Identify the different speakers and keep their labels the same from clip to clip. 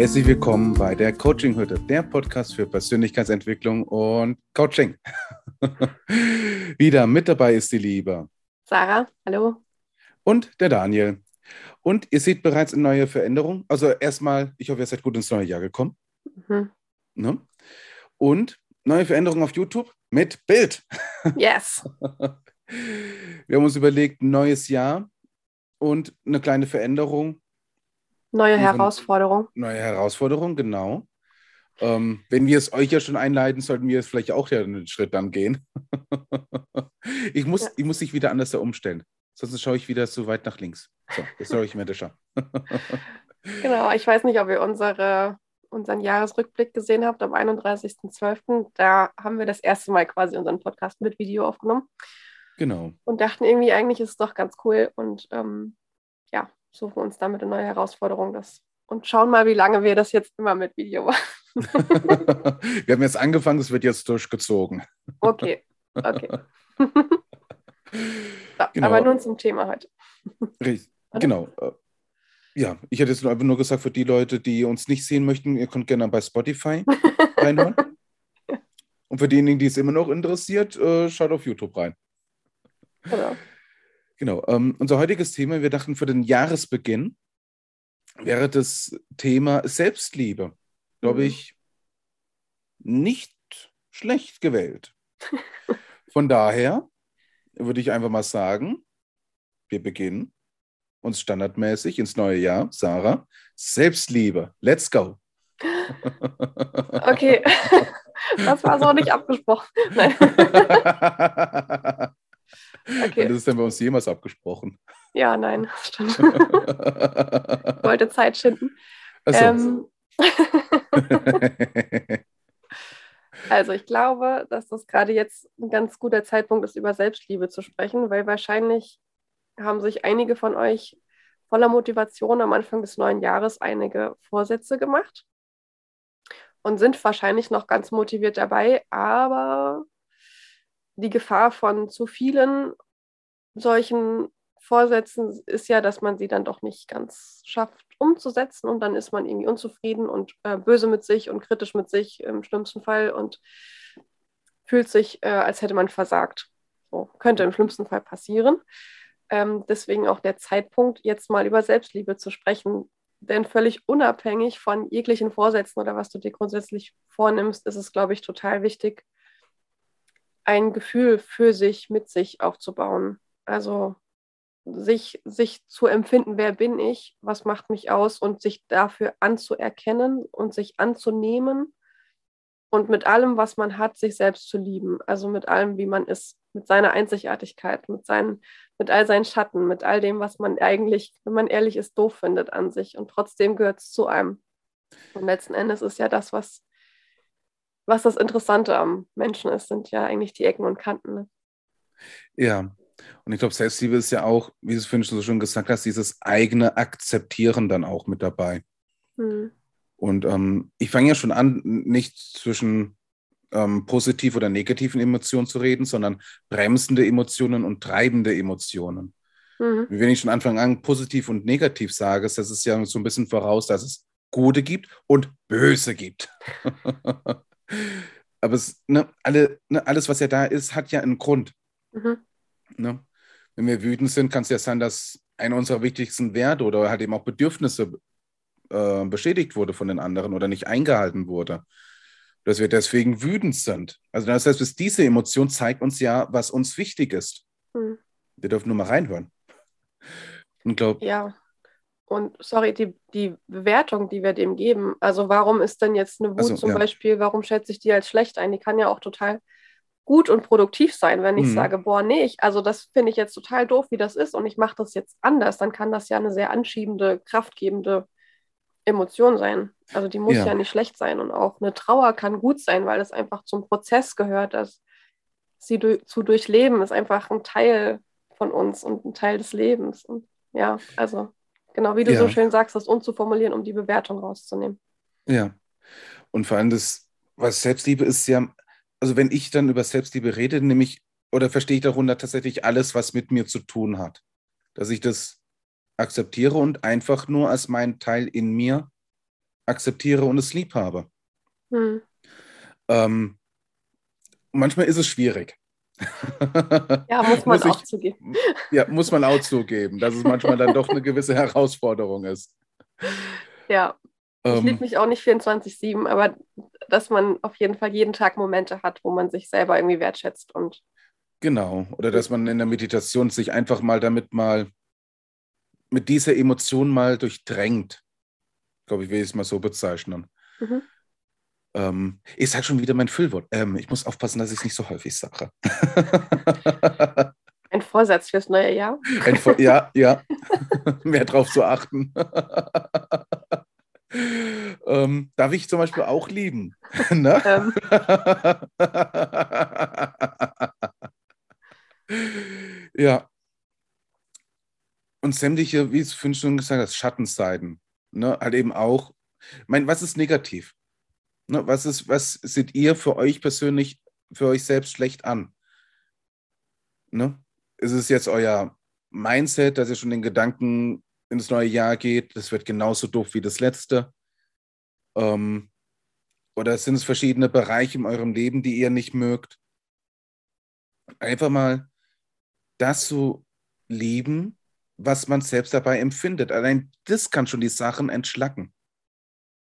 Speaker 1: Herzlich willkommen bei der Coaching Hütte, der Podcast für Persönlichkeitsentwicklung und Coaching. Wieder mit dabei ist die Liebe
Speaker 2: Sarah, hallo.
Speaker 1: Und der Daniel. Und ihr seht bereits eine neue Veränderung. Also erstmal, ich hoffe, ihr seid gut ins neue Jahr gekommen. Mhm. Ne? Und neue Veränderung auf YouTube mit Bild.
Speaker 2: Yes.
Speaker 1: Wir haben uns überlegt, neues Jahr und eine kleine Veränderung.
Speaker 2: Neue Herausforderung.
Speaker 1: Neue Herausforderung, genau. Ähm, wenn wir es euch ja schon einleiten, sollten wir es vielleicht auch ja einen Schritt dann gehen. ich, muss, ja. ich muss dich wieder anders da umstellen. Sonst schaue ich wieder zu weit nach links. So, jetzt schaue ich mir das schon.
Speaker 2: genau, ich weiß nicht, ob ihr unsere, unseren Jahresrückblick gesehen habt am 31.12. Da haben wir das erste Mal quasi unseren Podcast mit Video aufgenommen.
Speaker 1: Genau.
Speaker 2: Und dachten irgendwie, eigentlich ist es doch ganz cool und ähm, ja, suchen uns damit eine neue Herausforderung. Das, und schauen mal, wie lange wir das jetzt immer mit Video machen.
Speaker 1: wir haben jetzt angefangen, es wird jetzt durchgezogen.
Speaker 2: Okay, okay. so, genau. Aber nun zum Thema heute.
Speaker 1: Richtig, genau. Äh, ja, ich hätte jetzt einfach nur gesagt, für die Leute, die uns nicht sehen möchten, ihr könnt gerne bei Spotify reinhören. Und für diejenigen, die es immer noch interessiert, äh, schaut auf YouTube rein. Genau. Genau. Ähm, unser heutiges Thema, wir dachten für den Jahresbeginn, wäre das Thema Selbstliebe. Glaube mhm. ich, nicht schlecht gewählt. Von daher würde ich einfach mal sagen, wir beginnen uns standardmäßig ins neue Jahr. Sarah, Selbstliebe. Let's go.
Speaker 2: Okay, das war so nicht abgesprochen. Nein.
Speaker 1: Okay. Und das ist denn bei uns jemals abgesprochen?
Speaker 2: Ja, nein, stimmt. ich wollte Zeit schinden. So. Ähm. also ich glaube, dass das gerade jetzt ein ganz guter Zeitpunkt ist, über Selbstliebe zu sprechen, weil wahrscheinlich haben sich einige von euch voller Motivation am Anfang des neuen Jahres einige Vorsätze gemacht und sind wahrscheinlich noch ganz motiviert dabei, aber die Gefahr von zu vielen solchen Vorsätzen ist ja, dass man sie dann doch nicht ganz schafft umzusetzen und dann ist man irgendwie unzufrieden und äh, böse mit sich und kritisch mit sich im schlimmsten Fall und fühlt sich, äh, als hätte man versagt. So könnte im schlimmsten Fall passieren. Ähm, deswegen auch der Zeitpunkt, jetzt mal über Selbstliebe zu sprechen. Denn völlig unabhängig von jeglichen Vorsätzen oder was du dir grundsätzlich vornimmst, ist es, glaube ich, total wichtig, ein Gefühl für sich, mit sich aufzubauen. Also sich, sich zu empfinden, wer bin ich, was macht mich aus und sich dafür anzuerkennen und sich anzunehmen und mit allem, was man hat, sich selbst zu lieben. Also mit allem, wie man ist, mit seiner Einzigartigkeit, mit, seinen, mit all seinen Schatten, mit all dem, was man eigentlich, wenn man ehrlich ist, doof findet an sich. Und trotzdem gehört es zu einem. Und letzten Endes ist ja das, was was das Interessante am Menschen ist, sind ja eigentlich die Ecken und Kanten. Ne?
Speaker 1: Ja, und ich glaube, Selbstliebe ist ja auch, wie du es vorhin so schon gesagt hast, dieses eigene Akzeptieren dann auch mit dabei. Hm. Und ähm, ich fange ja schon an, nicht zwischen ähm, positiv oder negativen Emotionen zu reden, sondern bremsende Emotionen und treibende Emotionen. Mhm. Wenn ich schon Anfang an positiv und negativ sage, das ist ja so ein bisschen voraus, dass es Gute gibt und Böse gibt. Aber es, ne, alle, ne, alles, was ja da ist, hat ja einen Grund. Mhm. Ne? Wenn wir wütend sind, kann es ja sein, dass einer unserer wichtigsten Werte oder halt eben auch Bedürfnisse äh, beschädigt wurde von den anderen oder nicht eingehalten wurde. Dass wir deswegen wütend sind. Also das heißt, diese Emotion zeigt uns ja, was uns wichtig ist. Mhm. Wir dürfen nur mal reinhören.
Speaker 2: Und glaub, ja. Und sorry, die, die Bewertung, die wir dem geben, also warum ist denn jetzt eine Wut also, zum ja. Beispiel, warum schätze ich die als schlecht ein? Die kann ja auch total gut und produktiv sein, wenn ich mhm. sage, boah, nee, ich, also das finde ich jetzt total doof, wie das ist und ich mache das jetzt anders, dann kann das ja eine sehr anschiebende, kraftgebende Emotion sein. Also die muss ja. ja nicht schlecht sein und auch eine Trauer kann gut sein, weil es einfach zum Prozess gehört, dass sie du zu durchleben ist einfach ein Teil von uns und ein Teil des Lebens. Und ja, also Genau, wie du ja. so schön sagst, das umzuformulieren, um die Bewertung rauszunehmen.
Speaker 1: Ja. Und vor allem das, was Selbstliebe ist ja, also wenn ich dann über Selbstliebe rede, nämlich oder verstehe ich darunter tatsächlich alles, was mit mir zu tun hat. Dass ich das akzeptiere und einfach nur als meinen Teil in mir akzeptiere und es lieb habe.
Speaker 2: Hm.
Speaker 1: Ähm, manchmal ist es schwierig.
Speaker 2: Ja, muss man
Speaker 1: Muss ich-
Speaker 2: auch zugeben.
Speaker 1: Ja, muss man auch zugeben, dass es manchmal dann doch eine gewisse Herausforderung ist.
Speaker 2: Ja, ich
Speaker 1: Ähm,
Speaker 2: liebe mich auch nicht 24-7, aber dass man auf jeden Fall jeden Tag Momente hat, wo man sich selber irgendwie wertschätzt und
Speaker 1: Genau. Oder dass man in der Meditation sich einfach mal damit mal mit dieser Emotion mal durchdrängt. Glaube ich, will ich es mal so bezeichnen.
Speaker 2: Mhm.
Speaker 1: Ähm, ich sage schon wieder mein Füllwort. Ähm, ich muss aufpassen, dass ich es nicht so häufig sage.
Speaker 2: ein Vorsatz fürs neue Jahr.
Speaker 1: Ja, ja. Mehr drauf zu achten. ähm, darf ich zum Beispiel auch lieben? ne?
Speaker 2: Ähm,
Speaker 1: ja. Und sämtliche, wie es vorhin schon gesagt hast, Schattenseiten. Ne? Halt eben auch. Ich meine, was ist negativ? Ne? Was, ist, was seht ihr für euch persönlich, für euch selbst schlecht an? Ne? Ist es jetzt euer Mindset, dass ihr schon den Gedanken ins neue Jahr geht, das wird genauso doof wie das letzte? Ähm, oder sind es verschiedene Bereiche in eurem Leben, die ihr nicht mögt? Einfach mal das zu lieben, was man selbst dabei empfindet. Allein das kann schon die Sachen entschlacken.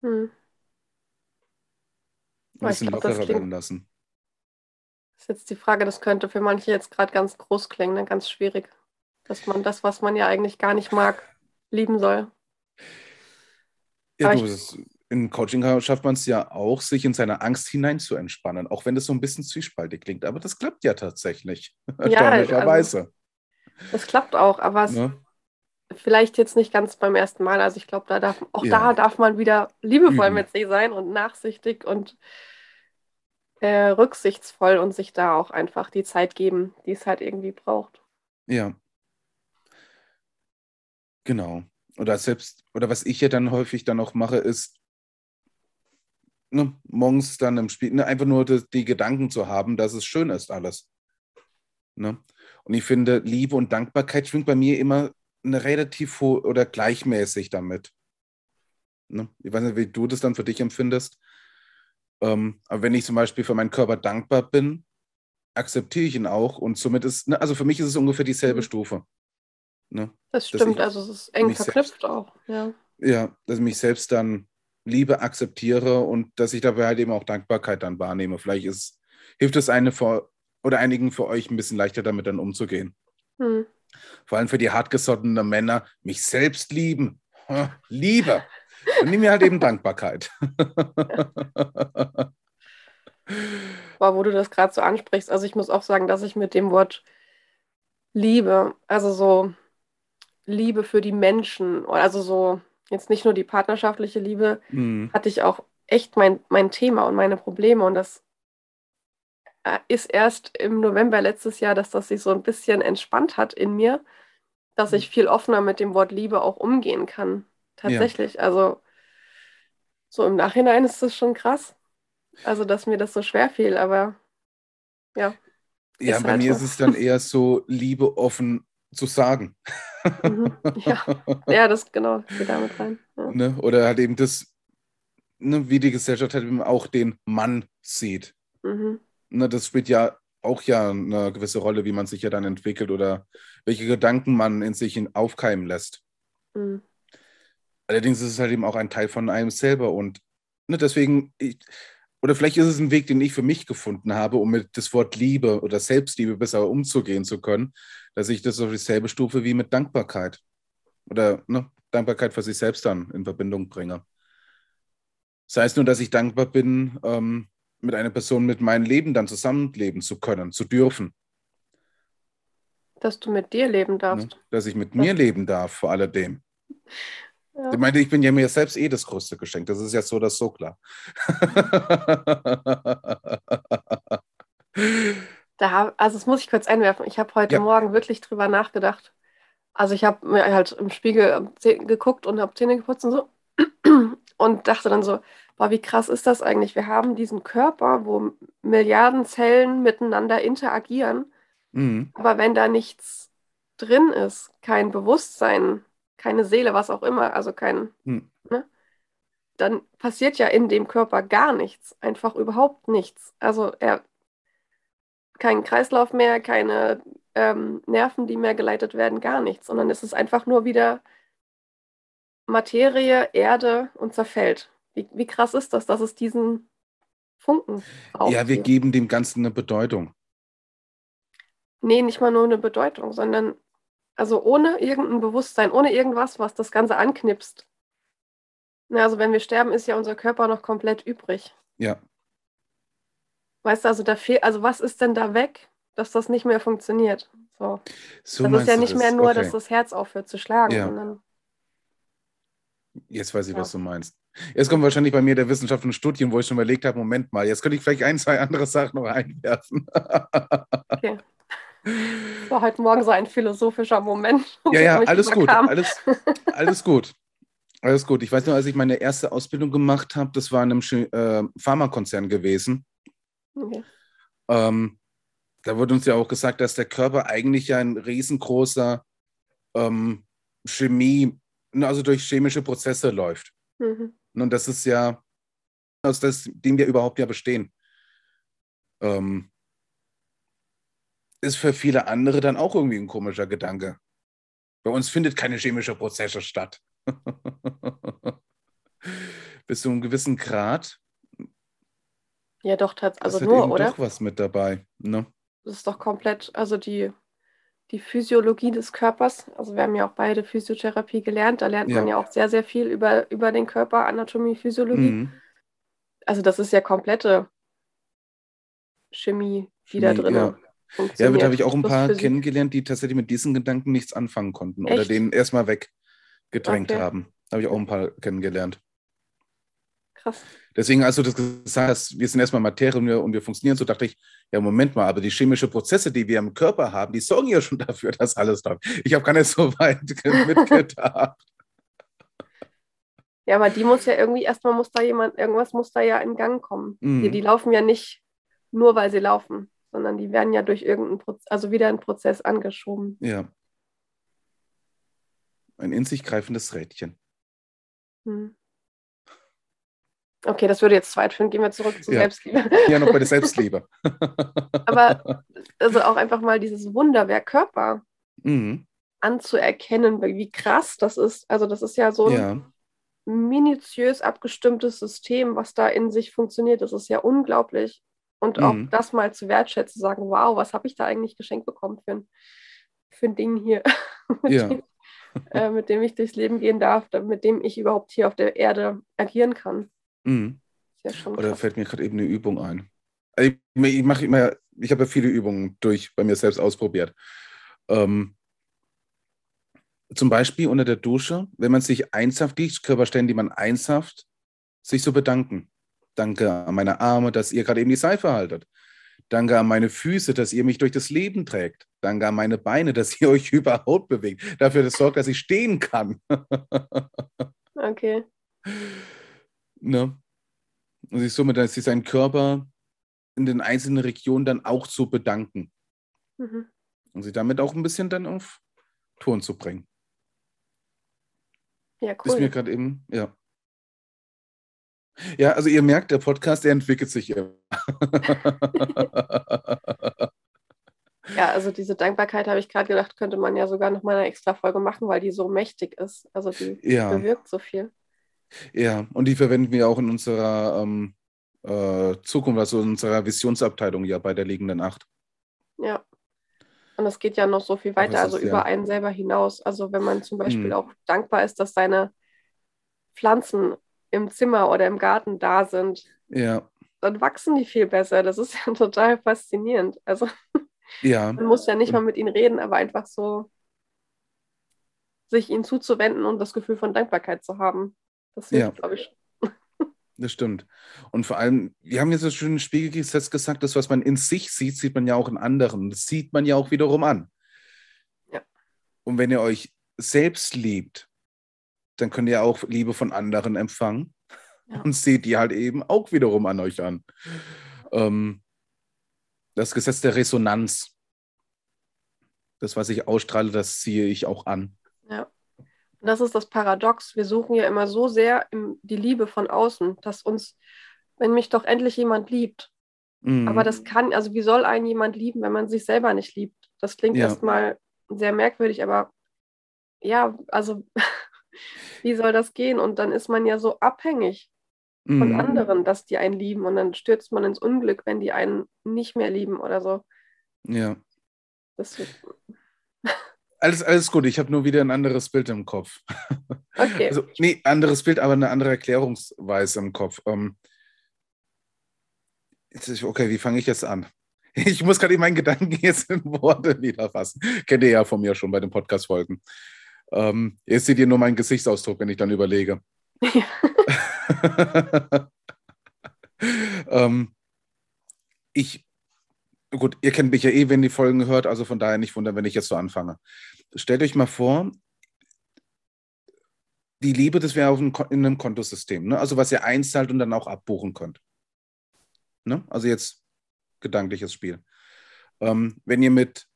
Speaker 2: hm.
Speaker 1: Ein bisschen
Speaker 2: glaub, das
Speaker 1: lockerer
Speaker 2: klingt-
Speaker 1: werden lassen.
Speaker 2: ist jetzt die Frage, das könnte für manche jetzt gerade ganz groß klingen, ne? ganz schwierig, dass man das, was man ja eigentlich gar nicht mag, lieben soll.
Speaker 1: Ja, du,
Speaker 2: ich-
Speaker 1: das, im Coaching schafft man es ja auch, sich in seine Angst hinein zu entspannen, auch wenn das so ein bisschen zwiespaltig klingt. Aber das klappt ja tatsächlich. Erstaunlicherweise.
Speaker 2: Das klappt auch, aber es
Speaker 1: ne?
Speaker 2: Vielleicht jetzt nicht ganz beim ersten Mal. Also ich glaube, da darf auch
Speaker 1: Ja.
Speaker 2: da darf man wieder liebevoll
Speaker 1: Üben.
Speaker 2: mit sich sein und nachsichtig und äh, rücksichtsvoll und sich da auch einfach die Zeit geben, die es halt irgendwie braucht.
Speaker 1: Ja. Genau. Oder selbst, oder was ich ja dann häufig dann auch mache, ist, ne, morgens dann im Spiel, ne, einfach nur die, die Gedanken zu haben, dass es schön ist alles. Ne? Und ich finde, Liebe und Dankbarkeit schwingt bei mir immer eine relativ hohe oder gleichmäßig damit. Ne? Ich weiß nicht, wie du das dann für dich empfindest. Ähm, aber wenn ich zum Beispiel für meinen Körper dankbar bin, akzeptiere ich ihn auch und somit ist, ne, also für mich ist es ungefähr dieselbe
Speaker 2: Mhm.
Speaker 1: Stufe. Ne?
Speaker 2: Das stimmt, also es ist eng
Speaker 1: mich selbst-
Speaker 2: verknüpft auch. Ja.
Speaker 1: Ja, dass ich mich selbst dann liebe, akzeptiere und dass ich dabei halt eben auch Dankbarkeit dann wahrnehme. Vielleicht ist, hilft es eine für, oder einigen für euch ein bisschen leichter damit dann umzugehen.
Speaker 2: Hm.
Speaker 1: Vor allem für die hartgesottenen Männer, mich selbst lieben. Liebe. Und nimm mir halt eben Dankbarkeit.
Speaker 2: Aber wo du das gerade so ansprichst, also ich muss auch sagen, dass ich mit dem Wort Liebe, also so Liebe für die Menschen, also so jetzt nicht nur die partnerschaftliche Liebe,
Speaker 1: Hm,
Speaker 2: hatte ich auch echt mein, mein Thema und meine Probleme. Und das ist erst im November letztes Jahr, dass das sich so ein bisschen entspannt hat in mir, dass ich viel offener mit dem Wort Liebe auch umgehen kann. Tatsächlich. Also so im Nachhinein ist das schon krass. Also, dass mir das so schwer fiel, aber ja.
Speaker 1: ja, bei
Speaker 2: halt
Speaker 1: mir
Speaker 2: so.
Speaker 1: ist es dann eher so, Liebe offen zu sagen.
Speaker 2: Mhm. Ja. Ja, das genau, geht damit rein. Ja.
Speaker 1: Ne? Oder halt eben das, ne, wie die Gesellschaft halt eben auch den Mann sieht.
Speaker 2: Mhm.
Speaker 1: Ne, das spielt ja auch ja eine gewisse Rolle, wie man sich ja dann entwickelt oder welche Gedanken man in sich aufkeimen lässt.
Speaker 2: Mhm.
Speaker 1: Allerdings ist es halt eben auch ein Teil von einem selber und ne, deswegen, ich, oder vielleicht ist es ein Weg, den ich für mich gefunden habe, um mit das Wort Liebe oder Selbstliebe besser umzugehen zu können, dass ich das auf dieselbe Stufe wie mit Dankbarkeit oder ne, Dankbarkeit für sich selbst dann in Verbindung bringe. Das heißt nur, dass ich dankbar bin, ähm, mit einer Person mit meinem Leben dann zusammenleben zu können, zu dürfen.
Speaker 2: Dass du mit dir leben
Speaker 1: Ne?
Speaker 2: darfst.
Speaker 1: Dass ich mit mir leben darf, vor alledem.
Speaker 2: Ja.
Speaker 1: Ich meine, ich bin ja mir selbst eh das größte Geschenk. Das ist ja so oder so klar.
Speaker 2: Da, also das muss ich kurz einwerfen. Ich habe heute
Speaker 1: Ja.
Speaker 2: Morgen wirklich drüber nachgedacht. Also ich habe mir halt im Spiegel Zäh- geguckt und habe Zähne geputzt und so und dachte dann so, boah, wie krass ist das eigentlich? Wir haben diesen Körper, wo Milliarden Zellen miteinander interagieren,
Speaker 1: Mhm.
Speaker 2: aber wenn da nichts drin ist, kein Bewusstsein, keine Seele, was auch immer, also kein,
Speaker 1: Hm.
Speaker 2: ne, dann passiert ja in dem Körper gar nichts, einfach überhaupt nichts. Also er kein Kreislauf mehr, keine ähm, Nerven, die mehr geleitet werden, gar nichts, sondern es ist einfach nur wieder Materie, Erde und zerfällt. Wie, wie krass ist das, dass es diesen Funken
Speaker 1: braucht? Ja, wir hier. geben dem Ganzen eine Bedeutung.
Speaker 2: Nee, nicht mal nur eine Bedeutung, sondern also ohne irgendein Bewusstsein, ohne irgendwas, was das Ganze anknipst. Na, also wenn wir sterben, ist ja unser Körper noch komplett übrig.
Speaker 1: Ja.
Speaker 2: Weißt du, also da fehlt, also was ist denn da weg, dass das nicht mehr funktioniert? So. so das ist ja nicht mehr nur, okay. dass das Herz aufhört zu schlagen, ja. sondern.
Speaker 1: Jetzt weiß ich, ja. was du meinst. Jetzt kommt wahrscheinlich bei mir der Wissenschaft und Studien, wo ich schon überlegt habe, Moment mal, jetzt könnte ich vielleicht ein, zwei andere Sachen noch einwerfen.
Speaker 2: okay. Das war heute Morgen so ein philosophischer Moment.
Speaker 1: Ja, ja, alles gut, alles, alles gut. Alles gut. Ich weiß noch, als ich meine erste Ausbildung gemacht habe, das war in einem äh, Pharmakonzern gewesen. Okay. Ähm, da wurde uns ja auch gesagt, dass der Körper eigentlich ein riesengroßer ähm, Chemie, also durch chemische Prozesse läuft. Mhm. Und das ist ja, aus das, dem wir überhaupt ja bestehen. Ähm, ist für viele andere dann auch irgendwie ein komischer Gedanke. Bei uns findet keine chemische Prozesse statt. Bis zu einem gewissen Grad.
Speaker 2: Ja, doch, tatsächlich. Also nur, oder?
Speaker 1: doch was mit dabei. Ne?
Speaker 2: Das ist doch komplett, also die, die Physiologie des Körpers. Also wir haben ja auch beide Physiotherapie gelernt. Da lernt ja. man ja auch sehr, sehr viel über, über den Körper, Anatomie, Physiologie. Mhm. Also das ist ja komplette Chemie, die Chemie, da drin
Speaker 1: ja. Ja, da habe ich auch ein paar kennengelernt, die tatsächlich mit diesen Gedanken nichts anfangen konnten Echt? oder den erstmal weggedrängt okay. haben. Da habe ich auch ein paar kennengelernt.
Speaker 2: Krass.
Speaker 1: Deswegen, als du das gesagt hast, wir sind erstmal Materie und wir, und wir funktionieren, so dachte ich, ja, Moment mal, aber die chemischen Prozesse, die wir im Körper haben, die sorgen ja schon dafür, dass alles läuft. Ich habe gar nicht so weit mitgedacht.
Speaker 2: Ja, aber die muss ja irgendwie, erstmal muss da jemand, irgendwas muss da ja in Gang kommen. Mm. Die, die laufen ja nicht nur, weil sie laufen sondern die werden ja durch irgendeinen Prozess, also wieder einen Prozess angeschoben.
Speaker 1: Ja. Ein in sich greifendes Rädchen. Hm.
Speaker 2: Okay, das würde jetzt zweit führen. Gehen wir zurück zur
Speaker 1: ja.
Speaker 2: Selbstliebe.
Speaker 1: Ja, noch bei der Selbstliebe.
Speaker 2: Aber also auch einfach mal dieses Wunderwerk Körper mhm. anzuerkennen, wie krass das ist. Also das ist ja so ein ja. minutiös abgestimmtes System, was da in sich funktioniert. Das ist ja unglaublich. Und auch mhm. das mal zu wertschätzen, sagen, wow, was habe ich da eigentlich geschenkt bekommen für ein, für ein Ding hier, mit, ja. dem, äh, mit, dem, ich durchs Leben gehen darf, mit dem ich überhaupt hier auf der Erde agieren kann.
Speaker 1: Mhm. Ja Oder fällt mir gerade eben eine Übung ein. Ich, ich mache immer, ich habe ja viele Übungen durch bei mir selbst ausprobiert. Ähm, zum Beispiel unter der Dusche, wenn man sich einsafft, die Körperstellen, die man einsafft, sich so bedanken. Danke an meine Arme, dass ihr gerade eben die Seife haltet. Danke an meine Füße, dass ihr mich durch das Leben trägt. Danke an meine Beine, dass ihr euch überhaupt bewegt. Dafür, dass sorgt, dass ich stehen kann.
Speaker 2: okay.
Speaker 1: Ne? Und sich somit, dass sich sein Körper in den einzelnen Regionen dann auch zu bedanken. Mhm. Und sich damit auch ein bisschen dann auf Touren zu bringen.
Speaker 2: Ja, cool.
Speaker 1: Ist mir gerade eben, ja. Ja, also ihr merkt, der Podcast, der entwickelt sich immer.
Speaker 2: ja, also diese Dankbarkeit habe ich gerade gedacht, könnte man ja sogar noch mal eine extra Folge machen, weil die so mächtig ist. Also die ja. bewirkt so viel.
Speaker 1: Ja, und die verwenden wir auch in unserer ähm, äh, Zukunft, also in unserer Visionsabteilung ja bei der liegenden Acht.
Speaker 2: Ja. Und es geht ja noch so viel weiter, also über ja. einen selber hinaus. Also wenn man zum Beispiel hm. auch dankbar ist, dass seine Pflanzen im Zimmer oder im Garten da sind,
Speaker 1: ja.
Speaker 2: dann wachsen die viel besser. Das ist ja total faszinierend. Also
Speaker 1: ja.
Speaker 2: man muss ja nicht mal mit ihnen reden, aber einfach so sich ihnen zuzuwenden und das Gefühl von Dankbarkeit zu haben. Das hilft, ja. glaube ich.
Speaker 1: Das stimmt. Und vor allem, wir haben jetzt so schön Spiegelgesetz gesagt, das, was man in sich sieht, sieht man ja auch in anderen. Das sieht man ja auch wiederum an.
Speaker 2: Ja.
Speaker 1: Und wenn ihr euch selbst liebt, dann könnt ihr auch Liebe von anderen empfangen ja. und seht die halt eben auch wiederum an euch an. Ähm, das Gesetz der Resonanz. Das, was ich ausstrahle, das ziehe ich auch an.
Speaker 2: Ja. Das ist das Paradox. Wir suchen ja immer so sehr die Liebe von außen, dass uns, wenn mich doch endlich jemand liebt. Mhm. Aber das kann, also wie soll einen jemand lieben, wenn man sich selber nicht liebt? Das klingt ja. erstmal sehr merkwürdig, aber ja, also wie soll das gehen? Und dann ist man ja so abhängig mhm. von anderen, dass die einen lieben und dann stürzt man ins Unglück, wenn die einen nicht mehr lieben oder so.
Speaker 1: Ja. Das. Alles, alles gut, ich habe nur wieder ein anderes Bild im Kopf. Okay. Also, nee, anderes Bild, aber eine andere Erklärungsweise im Kopf. Ähm, okay, wie fange ich jetzt an? Ich muss gerade meinen Gedanken jetzt in Worte niederfassen. Kennt ihr ja von mir schon bei den Podcast-Folgen. Ähm, jetzt seht ihr nur meinen Gesichtsausdruck, wenn ich dann überlege. Ja. ähm, ich, gut, ihr kennt mich ja eh, wenn die Folgen hört, also von daher nicht wundern, wenn ich jetzt so anfange. Stellt euch mal vor, die Liebe, das wäre in einem Kontosystem, ne? also was ihr einzahlt und dann auch abbuchen könnt. Ne? Also jetzt gedankliches Spiel. Ähm, wenn ihr mit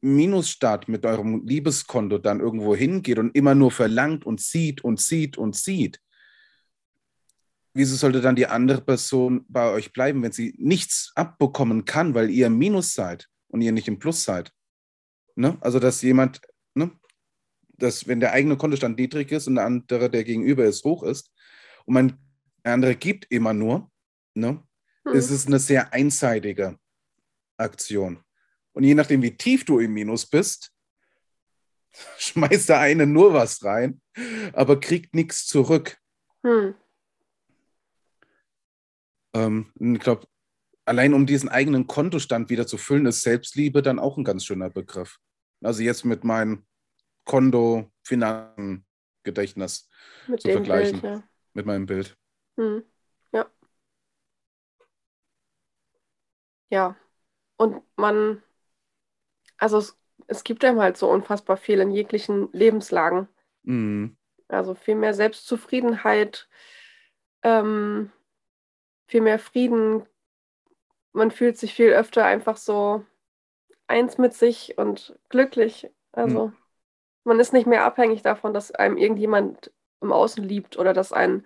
Speaker 1: Minusstart mit eurem Liebeskonto dann irgendwo hingeht und immer nur verlangt und zieht und zieht und zieht, wieso sollte dann die andere Person bei euch bleiben, wenn sie nichts abbekommen kann, weil ihr im Minus seid und ihr nicht im Plus seid? Ne? Also, dass jemand, ne? dass wenn der eigene Kontostand niedrig ist und der andere, der gegenüber ist, hoch ist und man der andere gibt immer nur, ne? Hm. ist es eine sehr einseitige Aktion. Und je nachdem, wie tief du im Minus bist, schmeißt der eine nur was rein, aber kriegt nichts zurück. Hm. Ähm, ich glaube, allein um diesen eigenen Kontostand wieder zu füllen, ist Selbstliebe dann auch ein ganz schöner Begriff. Also jetzt mit meinem Konto, Finanzen, Gedächtnis mit zu vergleichen. Bild, ja. Mit meinem Bild. Hm.
Speaker 2: Ja. Ja. Und man also es, es gibt einem halt so unfassbar viel in jeglichen Lebenslagen. Mhm. Also viel mehr Selbstzufriedenheit, ähm, viel mehr Frieden. Man fühlt sich viel öfter einfach so eins mit sich und glücklich. Also mhm. man ist nicht mehr abhängig davon, dass einem irgendjemand im Außen liebt oder dass einen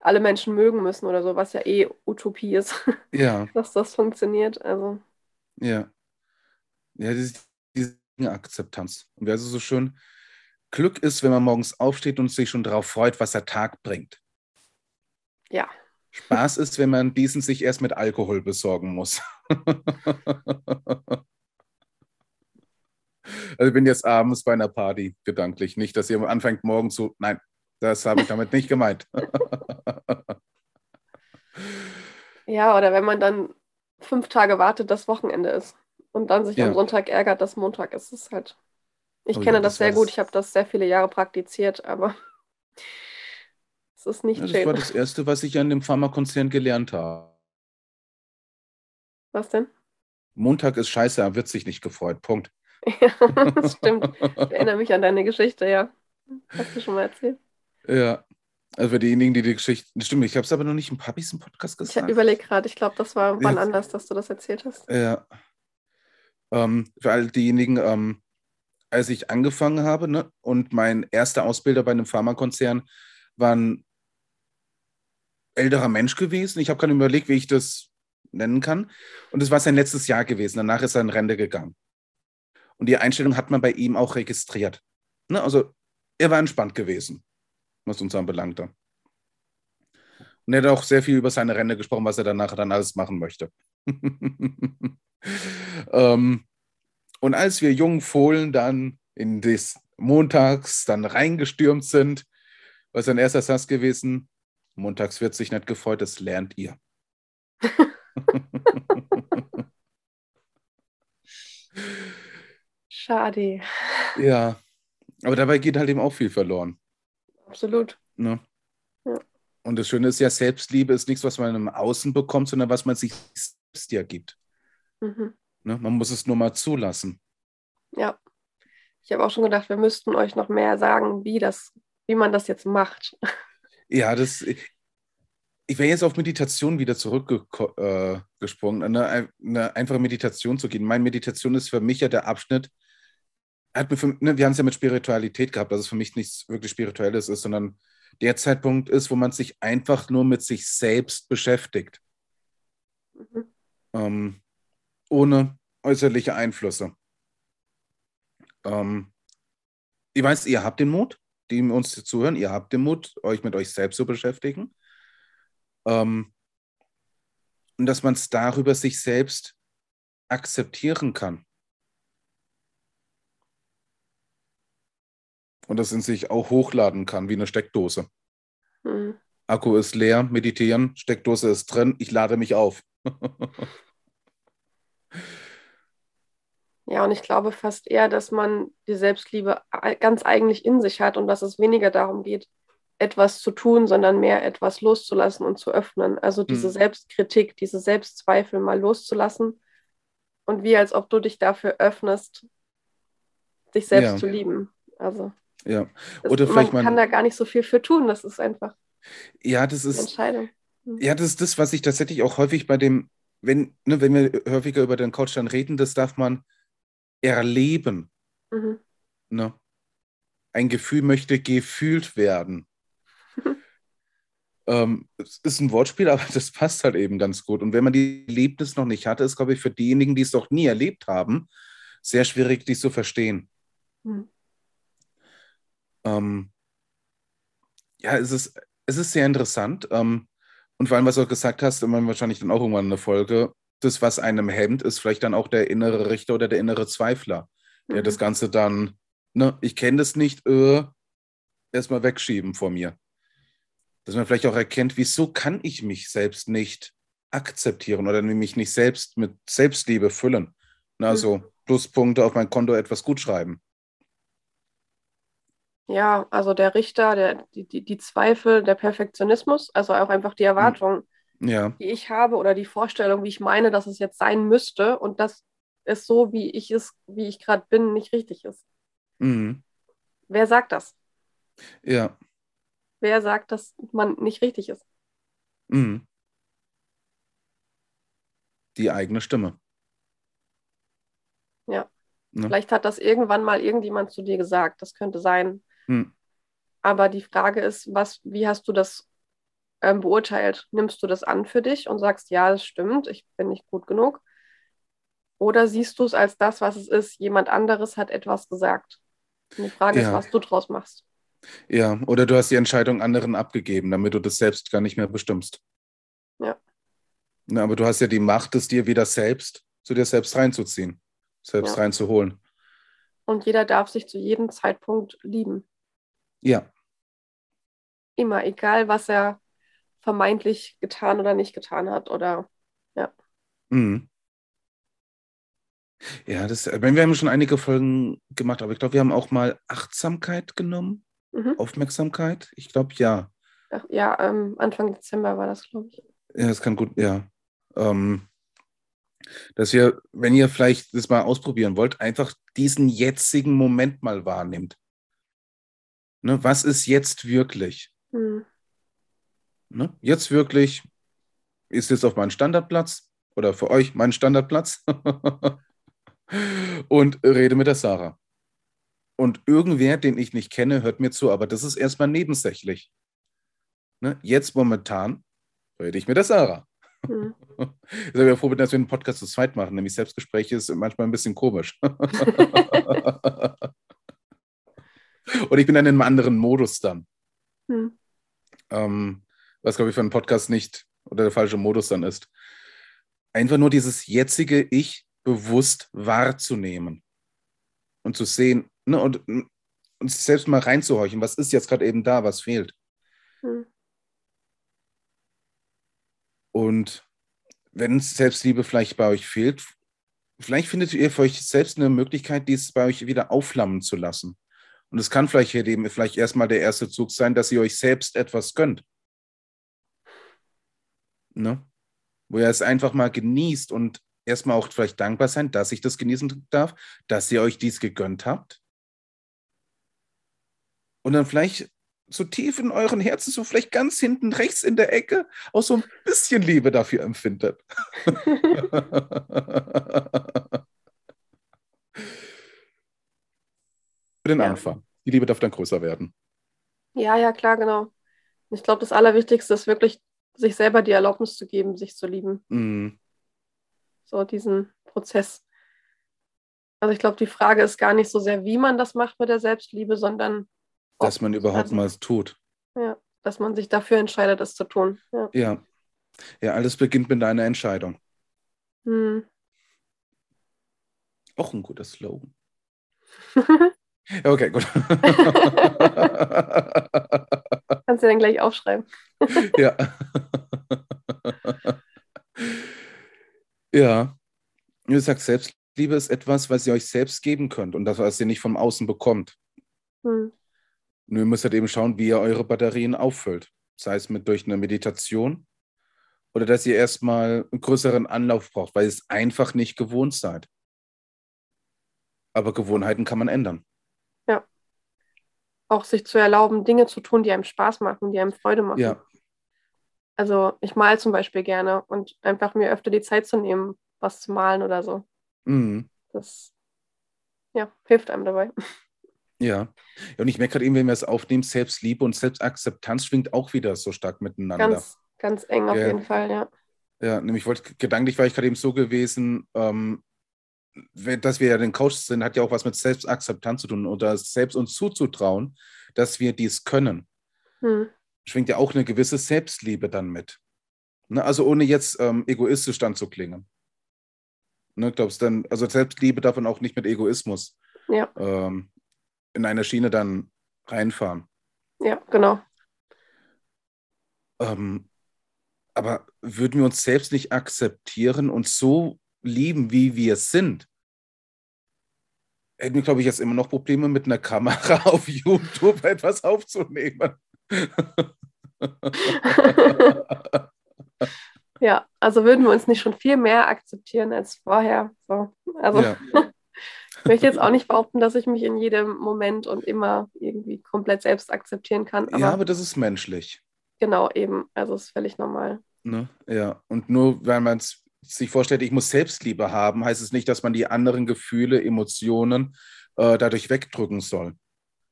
Speaker 2: alle Menschen mögen müssen oder so, was ja eh Utopie ist. Ja. dass das funktioniert. Also.
Speaker 1: Ja. Ja, diese, diese Akzeptanz. Und wie also so schön, Glück ist, wenn man morgens aufsteht und sich schon darauf freut, was der Tag bringt.
Speaker 2: Ja.
Speaker 1: Spaß ist, wenn man diesen sich erst mit Alkohol besorgen muss. also ich bin jetzt abends bei einer Party, gedanklich. Nicht, dass ihr anfängt morgen zu. Nein, das habe ich damit nicht gemeint.
Speaker 2: ja, oder wenn man dann fünf Tage wartet, das Wochenende ist und dann sich ja. am Sonntag ärgert, dass Montag ist. Das ist halt. Ich oh, kenne ja, das, das sehr gut. Ich habe das sehr viele Jahre praktiziert, aber ist nicht
Speaker 1: ja,
Speaker 2: das.
Speaker 1: Das war das Erste, was ich an dem Pharmakonzern gelernt habe.
Speaker 2: Was denn?
Speaker 1: Montag ist scheiße, er wird sich nicht gefreut. Punkt.
Speaker 2: Ja, das stimmt. Ich erinnere mich an deine Geschichte, ja. Hast du schon mal erzählt?
Speaker 1: Ja. Also für diejenigen, die die Geschichte. Stimmt, ich habe es aber noch nicht im Puppies im Podcast gesagt.
Speaker 2: Ich überlege gerade, ich glaube, das war wann anders, dass du das erzählt hast.
Speaker 1: Ja. Ähm, für all diejenigen, ähm, als ich angefangen habe ne, und mein erster Ausbilder bei einem Pharmakonzern war ein älterer Mensch gewesen. Ich habe gerade überlegt, wie ich das nennen kann. Und es war sein letztes Jahr gewesen. Danach ist er in Rente gegangen. Und die Einstellung hat man bei ihm auch registriert. Ne, also er war entspannt gewesen, was uns anbelangte. Und er hat auch sehr viel über seine Rente gesprochen, was er danach dann alles machen möchte. ähm, und als wir jungen Fohlen dann in des Montags dann reingestürmt sind, war sein erster Satz gewesen, montags wird sich nicht gefreut, das lernt ihr.
Speaker 2: Schade.
Speaker 1: Ja, aber dabei geht halt eben auch viel verloren.
Speaker 2: Absolut.
Speaker 1: Ne? Ja. Und das Schöne ist ja, Selbstliebe ist nichts, was man im Außen bekommt, sondern was man sich selbst ja gibt. Mhm. Ne? Man muss es nur mal zulassen.
Speaker 2: Ja. Ich habe auch schon gedacht, wir müssten euch noch mehr sagen, wie, das, wie man das jetzt macht.
Speaker 1: Ja, das. Ich wäre jetzt auf Meditation wieder zurückgesprungen, äh, eine, eine einfache Meditation zu gehen. Meine Meditation ist für mich ja der Abschnitt, hat mir für, ne, wir haben es ja mit Spiritualität gehabt, dass es für mich nichts wirklich Spirituelles ist, sondern der Zeitpunkt ist, wo man sich einfach nur mit sich selbst beschäftigt. Mhm. Ähm, ohne äußerliche Einflüsse. Ähm, ich weiß, ihr habt den Mut, die uns zuhören, ihr habt den Mut, euch mit euch selbst zu beschäftigen. Ähm, und dass man es darüber sich selbst akzeptieren kann. Und das in sich auch hochladen kann, wie eine Steckdose. Hm. Akku ist leer, meditieren, Steckdose ist drin, ich lade mich auf.
Speaker 2: ja, und ich glaube fast eher, dass man die Selbstliebe ganz eigentlich in sich hat und dass es weniger darum geht, etwas zu tun, sondern mehr etwas loszulassen und zu öffnen. Also diese hm. Selbstkritik, diese Selbstzweifel mal loszulassen und wie als ob du dich dafür öffnest, dich selbst ja. zu lieben. Also
Speaker 1: ja.
Speaker 2: Oder das, man kann da gar nicht so viel für tun. Das ist einfach
Speaker 1: ja, das ist Entscheidung. Mhm. Ja, das ist das, was ich tatsächlich auch häufig bei dem, wenn, ne, wenn wir häufiger über den Coach dann reden, das darf man erleben. Mhm. Ne? Ein Gefühl möchte gefühlt werden. ähm, es ist ein Wortspiel, aber das passt halt eben ganz gut. Und wenn man die Erlebnis noch nicht hatte, ist, glaube ich, für diejenigen, die es noch nie erlebt haben, sehr schwierig, dies zu verstehen. Mhm. Ähm, ja, es ist, es ist sehr interessant. Ähm, und vor allem, was du auch gesagt hast, immer wahrscheinlich dann auch irgendwann eine Folge, das, was einem hemmt, ist vielleicht dann auch der innere Richter oder der innere Zweifler, der mhm. das Ganze dann, ne, ich kenne das nicht, äh, erstmal wegschieben vor mir. Dass man vielleicht auch erkennt, wieso kann ich mich selbst nicht akzeptieren oder mich nicht selbst mit Selbstliebe füllen. Also mhm. Pluspunkte auf mein Konto etwas gut schreiben.
Speaker 2: Ja, also der Richter, der, die, die, die Zweifel, der Perfektionismus, also auch einfach die hm. Erwartung, ja. die ich habe oder die Vorstellung, wie ich meine, dass es jetzt sein müsste und dass es so, wie ich es, wie ich gerade bin, nicht richtig ist. Mhm. Wer sagt das?
Speaker 1: Ja.
Speaker 2: Wer sagt, dass man nicht richtig ist? Mhm.
Speaker 1: Die eigene Stimme.
Speaker 2: Ja. Ne? Vielleicht hat das irgendwann mal irgendjemand zu dir gesagt. Das könnte sein. Hm. Aber die Frage ist, was, wie hast du das ähm, beurteilt? Nimmst du das an für dich und sagst, ja, das stimmt, ich bin nicht gut genug? Oder siehst du es als das, was es ist? Jemand anderes hat etwas gesagt. Und die Frage ja. ist, was du draus machst.
Speaker 1: Ja, oder du hast die Entscheidung anderen abgegeben, damit du das selbst gar nicht mehr bestimmst.
Speaker 2: Ja.
Speaker 1: Na, aber du hast ja die Macht, es dir wieder selbst zu dir selbst reinzuziehen, selbst ja. reinzuholen.
Speaker 2: Und jeder darf sich zu jedem Zeitpunkt lieben.
Speaker 1: Ja.
Speaker 2: Immer, egal was er vermeintlich getan oder nicht getan hat oder ja. Mhm.
Speaker 1: Ja, das, äh, wir haben schon einige Folgen gemacht, aber ich glaube, wir haben auch mal Achtsamkeit genommen, mhm. Aufmerksamkeit. Ich glaube, ja.
Speaker 2: Ach, ja, ähm, Anfang Dezember war das, glaube ich.
Speaker 1: Ja, das kann gut, ja. Ähm, dass ihr, wenn ihr vielleicht das mal ausprobieren wollt, einfach diesen jetzigen Moment mal wahrnimmt. Ne, was ist jetzt wirklich? Hm. Ne, jetzt wirklich ist jetzt auf meinem Standardplatz oder für euch mein Standardplatz und rede mit der Sarah. Und irgendwer, den ich nicht kenne, hört mir zu, aber das ist erstmal nebensächlich. Ne, jetzt momentan rede ich mit der Sarah. Hm. Ich bin ja froh, dass wir einen Podcast zu zweit machen, nämlich Selbstgespräche ist manchmal ein bisschen komisch. Und ich bin dann in einem anderen Modus dann. Hm. Ähm, was, glaube ich, für einen Podcast nicht oder der falsche Modus dann ist. Einfach nur dieses jetzige Ich bewusst wahrzunehmen und zu sehen ne, und, und sich selbst mal reinzuhorchen, was ist jetzt gerade eben da, was fehlt. Hm. Und wenn Selbstliebe vielleicht bei euch fehlt, vielleicht findet ihr für euch selbst eine Möglichkeit, dies bei euch wieder aufflammen zu lassen. Und es kann vielleicht hier eben vielleicht erstmal der erste Zug sein, dass ihr euch selbst etwas gönnt. Ne? Wo ihr es einfach mal genießt und erstmal auch vielleicht dankbar sein, dass ich das genießen darf, dass ihr euch dies gegönnt habt. Und dann vielleicht so tief in euren Herzen, so vielleicht ganz hinten rechts in der Ecke, auch so ein bisschen Liebe dafür empfindet. Für den
Speaker 2: Ja.
Speaker 1: Anfang. Die Liebe darf dann größer werden.
Speaker 2: Ja, ja, klar, genau. Ich glaube, das Allerwichtigste ist wirklich, sich selber die Erlaubnis zu geben, sich zu lieben.
Speaker 1: Mhm.
Speaker 2: So diesen Prozess. Also ich glaube, die Frage ist gar nicht so sehr, wie man das macht mit der Selbstliebe, sondern
Speaker 1: Dass man überhaupt
Speaker 2: also,
Speaker 1: mal es tut.
Speaker 2: Ja, dass man sich dafür entscheidet, es zu tun. Ja.
Speaker 1: Ja. Ja, alles beginnt mit einer Entscheidung.
Speaker 2: Hm.
Speaker 1: Auch ein guter Slogan. Ja, Okay, gut.
Speaker 2: Kannst du dann gleich aufschreiben.
Speaker 1: ja. ja. Du sagst, Selbstliebe ist etwas, was ihr euch selbst geben könnt und das, was ihr nicht vom Außen bekommt.
Speaker 2: Hm.
Speaker 1: Nur ihr müsst halt eben schauen, wie ihr eure Batterien auffüllt. Sei es mit durch eine Meditation oder dass ihr erstmal einen größeren Anlauf braucht, weil ihr es einfach nicht gewohnt seid. Aber Gewohnheiten kann man ändern.
Speaker 2: Auch sich zu erlauben, Dinge zu tun, die einem Spaß machen, die einem Freude machen.
Speaker 1: Ja,
Speaker 2: Also ich male zum Beispiel gerne und einfach mir öfter die Zeit zu nehmen, was zu malen oder so.
Speaker 1: mhm.
Speaker 2: Das ja, hilft einem dabei.
Speaker 1: ja. Und ich merke gerade eben, wenn wir es aufnehmen, Selbstliebe und Selbstakzeptanz schwingt auch wieder so stark miteinander.
Speaker 2: Ganz, ganz eng auf
Speaker 1: Ja.
Speaker 2: jeden Fall, ja.
Speaker 1: Ja, nämlich wollte, gedanklich war ich gerade eben so gewesen, ähm, dass wir ja den Coach sind, hat ja auch was mit Selbstakzeptanz zu tun oder selbst uns zuzutrauen, dass wir dies können.
Speaker 2: Hm.
Speaker 1: Schwingt ja auch eine gewisse Selbstliebe dann mit. Ne? Also ohne jetzt ähm, egoistisch dann zu klingen. Ne, glaubst dann, also Selbstliebe darf man auch nicht mit Egoismus
Speaker 2: Ja,
Speaker 1: ähm, in eine Schiene dann reinfahren.
Speaker 2: ja, genau.
Speaker 1: Ähm, aber würden wir uns selbst nicht akzeptieren und so lieben, wie wir sind, hätten wir, glaube ich, jetzt immer noch Probleme mit einer Kamera auf YouTube etwas aufzunehmen.
Speaker 2: Ja, also würden wir uns nicht schon viel mehr akzeptieren als vorher. So. Also
Speaker 1: ja,
Speaker 2: ich möchte jetzt auch nicht behaupten, dass ich mich in jedem Moment und immer irgendwie komplett selbst akzeptieren kann. Aber,
Speaker 1: ja, aber das ist menschlich.
Speaker 2: genau eben, also ist völlig normal.
Speaker 1: Ne? Ja, und nur weil man es sich vorstellt, ich muss Selbstliebe haben, heißt es nicht, dass man die anderen Gefühle, Emotionen äh, dadurch wegdrücken soll.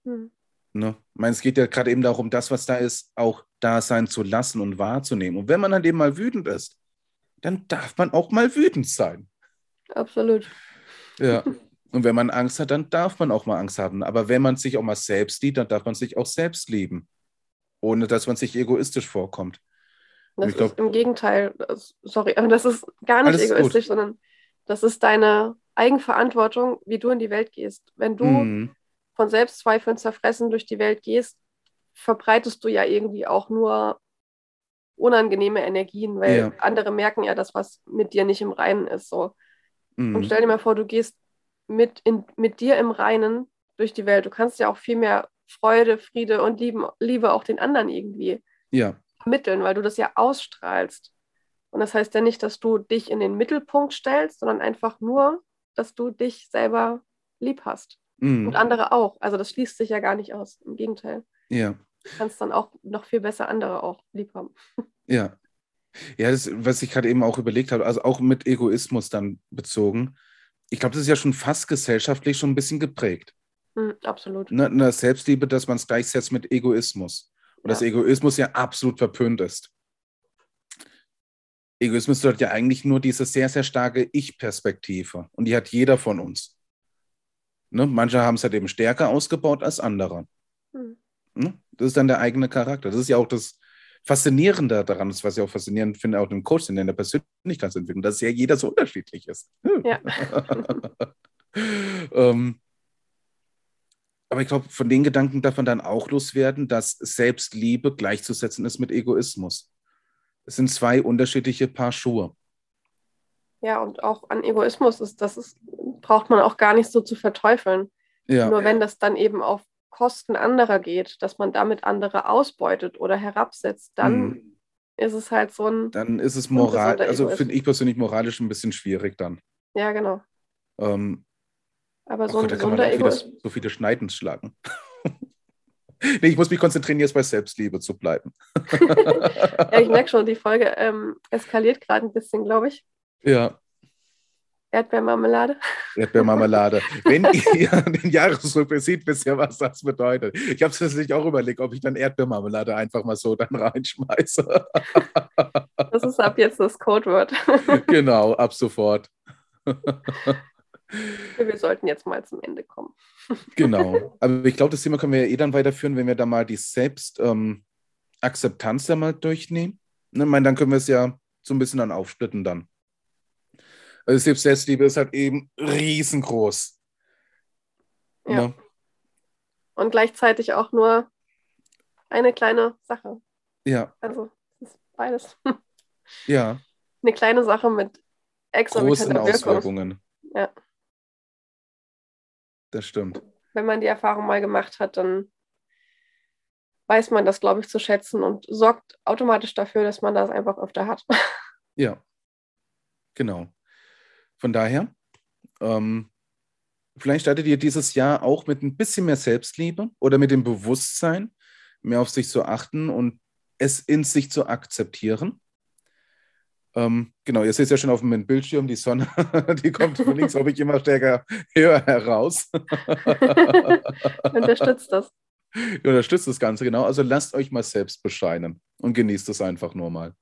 Speaker 2: Hm.
Speaker 1: Ne? Ich meine, es geht ja gerade eben darum, das, was da ist, auch da sein zu lassen und wahrzunehmen. Und wenn man dann eben mal wütend ist, dann darf man auch mal wütend sein.
Speaker 2: Absolut.
Speaker 1: Ja. Und wenn man Angst hat, dann darf man auch mal Angst haben. Aber wenn man sich auch mal selbst liebt, dann darf man sich auch selbst lieben. Ohne dass man sich egoistisch vorkommt.
Speaker 2: Das
Speaker 1: Ich glaub-
Speaker 2: ist im Gegenteil, das, sorry, aber das ist gar nicht
Speaker 1: Alles gut.
Speaker 2: egoistisch, sondern das ist deine Eigenverantwortung, wie du in die Welt gehst. Wenn du
Speaker 1: Mhm.
Speaker 2: Von Selbstzweifeln zerfressen durch die Welt gehst, verbreitest du ja irgendwie auch nur unangenehme Energien, weil
Speaker 1: Ja.
Speaker 2: andere merken ja, dass was mit dir nicht im Reinen ist. So. Und
Speaker 1: Mhm.
Speaker 2: stell dir mal vor, du gehst mit, in, mit dir im Reinen durch die Welt. Du kannst ja auch viel mehr Freude, Friede und Lieben, Liebe auch den anderen irgendwie
Speaker 1: Ja,
Speaker 2: vermitteln, weil du das ja ausstrahlst. Und das heißt ja nicht, dass du dich in den Mittelpunkt stellst, sondern einfach nur, dass du dich selber lieb hast.
Speaker 1: Mhm.
Speaker 2: Und andere auch. Also das schließt sich ja gar nicht aus. Im Gegenteil.
Speaker 1: ja.
Speaker 2: Du kannst dann auch noch viel besser andere auch lieb haben.
Speaker 1: Ja. Ja, das, was ich gerade eben auch überlegt habe, also auch mit Egoismus dann bezogen. Ich glaube, das ist ja schon fast gesellschaftlich schon ein bisschen geprägt.
Speaker 2: Hm, absolut.
Speaker 1: Ne, eine Selbstliebe, dass man es gleichsetzt mit Egoismus. Und dass
Speaker 2: Ja.
Speaker 1: Egoismus ja absolut verpönt ist. Egoismus bedeutet ja eigentlich nur diese sehr, sehr starke Ich-Perspektive. Und die hat jeder von uns. Ne? Manche haben es halt eben stärker ausgebaut als andere.
Speaker 2: Hm.
Speaker 1: Ne? Das ist dann der eigene Charakter. Das ist ja auch das Faszinierende daran, das, was ich auch faszinierend finde, auch im Coaching, in der Persönlichkeitsentwicklung, dass ja jeder so unterschiedlich ist.
Speaker 2: Ja.
Speaker 1: ähm, aber ich glaube, von den Gedanken darf man dann auch loswerden, dass Selbstliebe gleichzusetzen ist mit Egoismus. Es sind zwei unterschiedliche Paar Schuhe.
Speaker 2: Ja, und auch an Egoismus ist, das ist, braucht man auch gar nicht so zu verteufeln.
Speaker 1: Ja,
Speaker 2: Nur wenn das dann eben auf Kosten anderer geht, dass man damit andere ausbeutet oder herabsetzt, dann
Speaker 1: Mhm.
Speaker 2: ist es halt so ein,
Speaker 1: dann ist es moral, also finde ich persönlich moralisch ein bisschen schwierig dann.
Speaker 2: ja genau.
Speaker 1: Ähm,
Speaker 2: Aber
Speaker 1: oh
Speaker 2: so ein
Speaker 1: Gott, man
Speaker 2: gesunder
Speaker 1: auch wieder
Speaker 2: Egoismus.
Speaker 1: so viele Schneiden schlagen. nee, ich muss mich konzentrieren, jetzt bei Selbstliebe zu bleiben.
Speaker 2: Ja, ich merke schon, die Folge ähm, eskaliert gerade ein bisschen, glaube ich.
Speaker 1: ja,
Speaker 2: Erdbeermarmelade.
Speaker 1: Erdbeermarmelade. Wenn ihr den Jahresrückblick seht, wisst ihr, was das bedeutet. Ich habe es tatsächlich auch überlegt, ob ich dann Erdbeermarmelade einfach mal so dann reinschmeiße.
Speaker 2: Das ist ab jetzt das Codewort.
Speaker 1: Genau, ab sofort.
Speaker 2: Wir sollten jetzt mal zum Ende kommen.
Speaker 1: Genau. Aber ich glaube, das Thema können wir ja eh dann weiterführen, wenn wir da mal die Selbstakzeptanz ähm, da mal durchnehmen. Ne, ich meine, dann können wir es ja so ein bisschen dann aufsplitten dann. Also Selbstliebe ist halt eben riesengroß.
Speaker 2: Ja. Ne? Und gleichzeitig auch nur eine kleine Sache.
Speaker 1: Ja.
Speaker 2: Also, es ist beides.
Speaker 1: Ja.
Speaker 2: Eine kleine Sache mit
Speaker 1: großen Auswirkungen.
Speaker 2: Ja.
Speaker 1: Das stimmt.
Speaker 2: Wenn man die Erfahrung mal gemacht hat, dann weiß man das, glaube ich, zu schätzen und sorgt automatisch dafür, dass man das einfach öfter hat.
Speaker 1: Ja, genau. Von daher, ähm, vielleicht startet ihr dieses Jahr auch mit ein bisschen mehr Selbstliebe oder mit dem Bewusstsein, mehr auf sich zu achten und es in sich zu akzeptieren. Ähm, genau, ihr seht ja schon auf dem Bildschirm, die Sonne, die kommt von links, ob ich immer stärker höher heraus.
Speaker 2: Unterstützt das.
Speaker 1: Ihr unterstützt das Ganze, genau. Also lasst euch mal selbst bescheinen und genießt es einfach nur mal.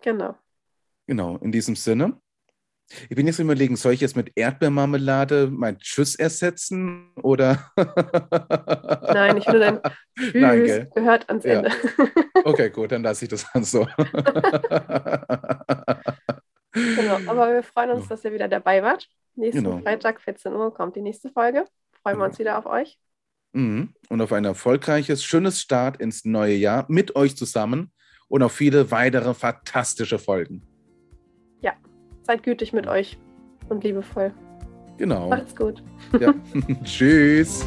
Speaker 2: Genau.
Speaker 1: Genau, in diesem Sinne. Ich bin jetzt überlegen, soll ich jetzt mit Erdbeermarmelade mein Tschüss ersetzen oder?
Speaker 2: Nein, ich finde dein Tschüss Nein, gehört ans Ende.
Speaker 1: Ja. Okay, gut, dann lasse ich das dann so.
Speaker 2: genau, aber wir freuen uns, dass ihr wieder dabei wart. Nächsten genau. Freitag, 14 Uhr, kommt die nächste Folge. Freuen genau. wir uns wieder auf euch.
Speaker 1: Mhm. Und auf ein erfolgreiches, schönes Start ins neue Jahr mit euch zusammen und auf viele weitere fantastische Folgen.
Speaker 2: Seid gütig mit euch und liebevoll.
Speaker 1: Genau.
Speaker 2: Macht's gut.
Speaker 1: Ja. Tschüss.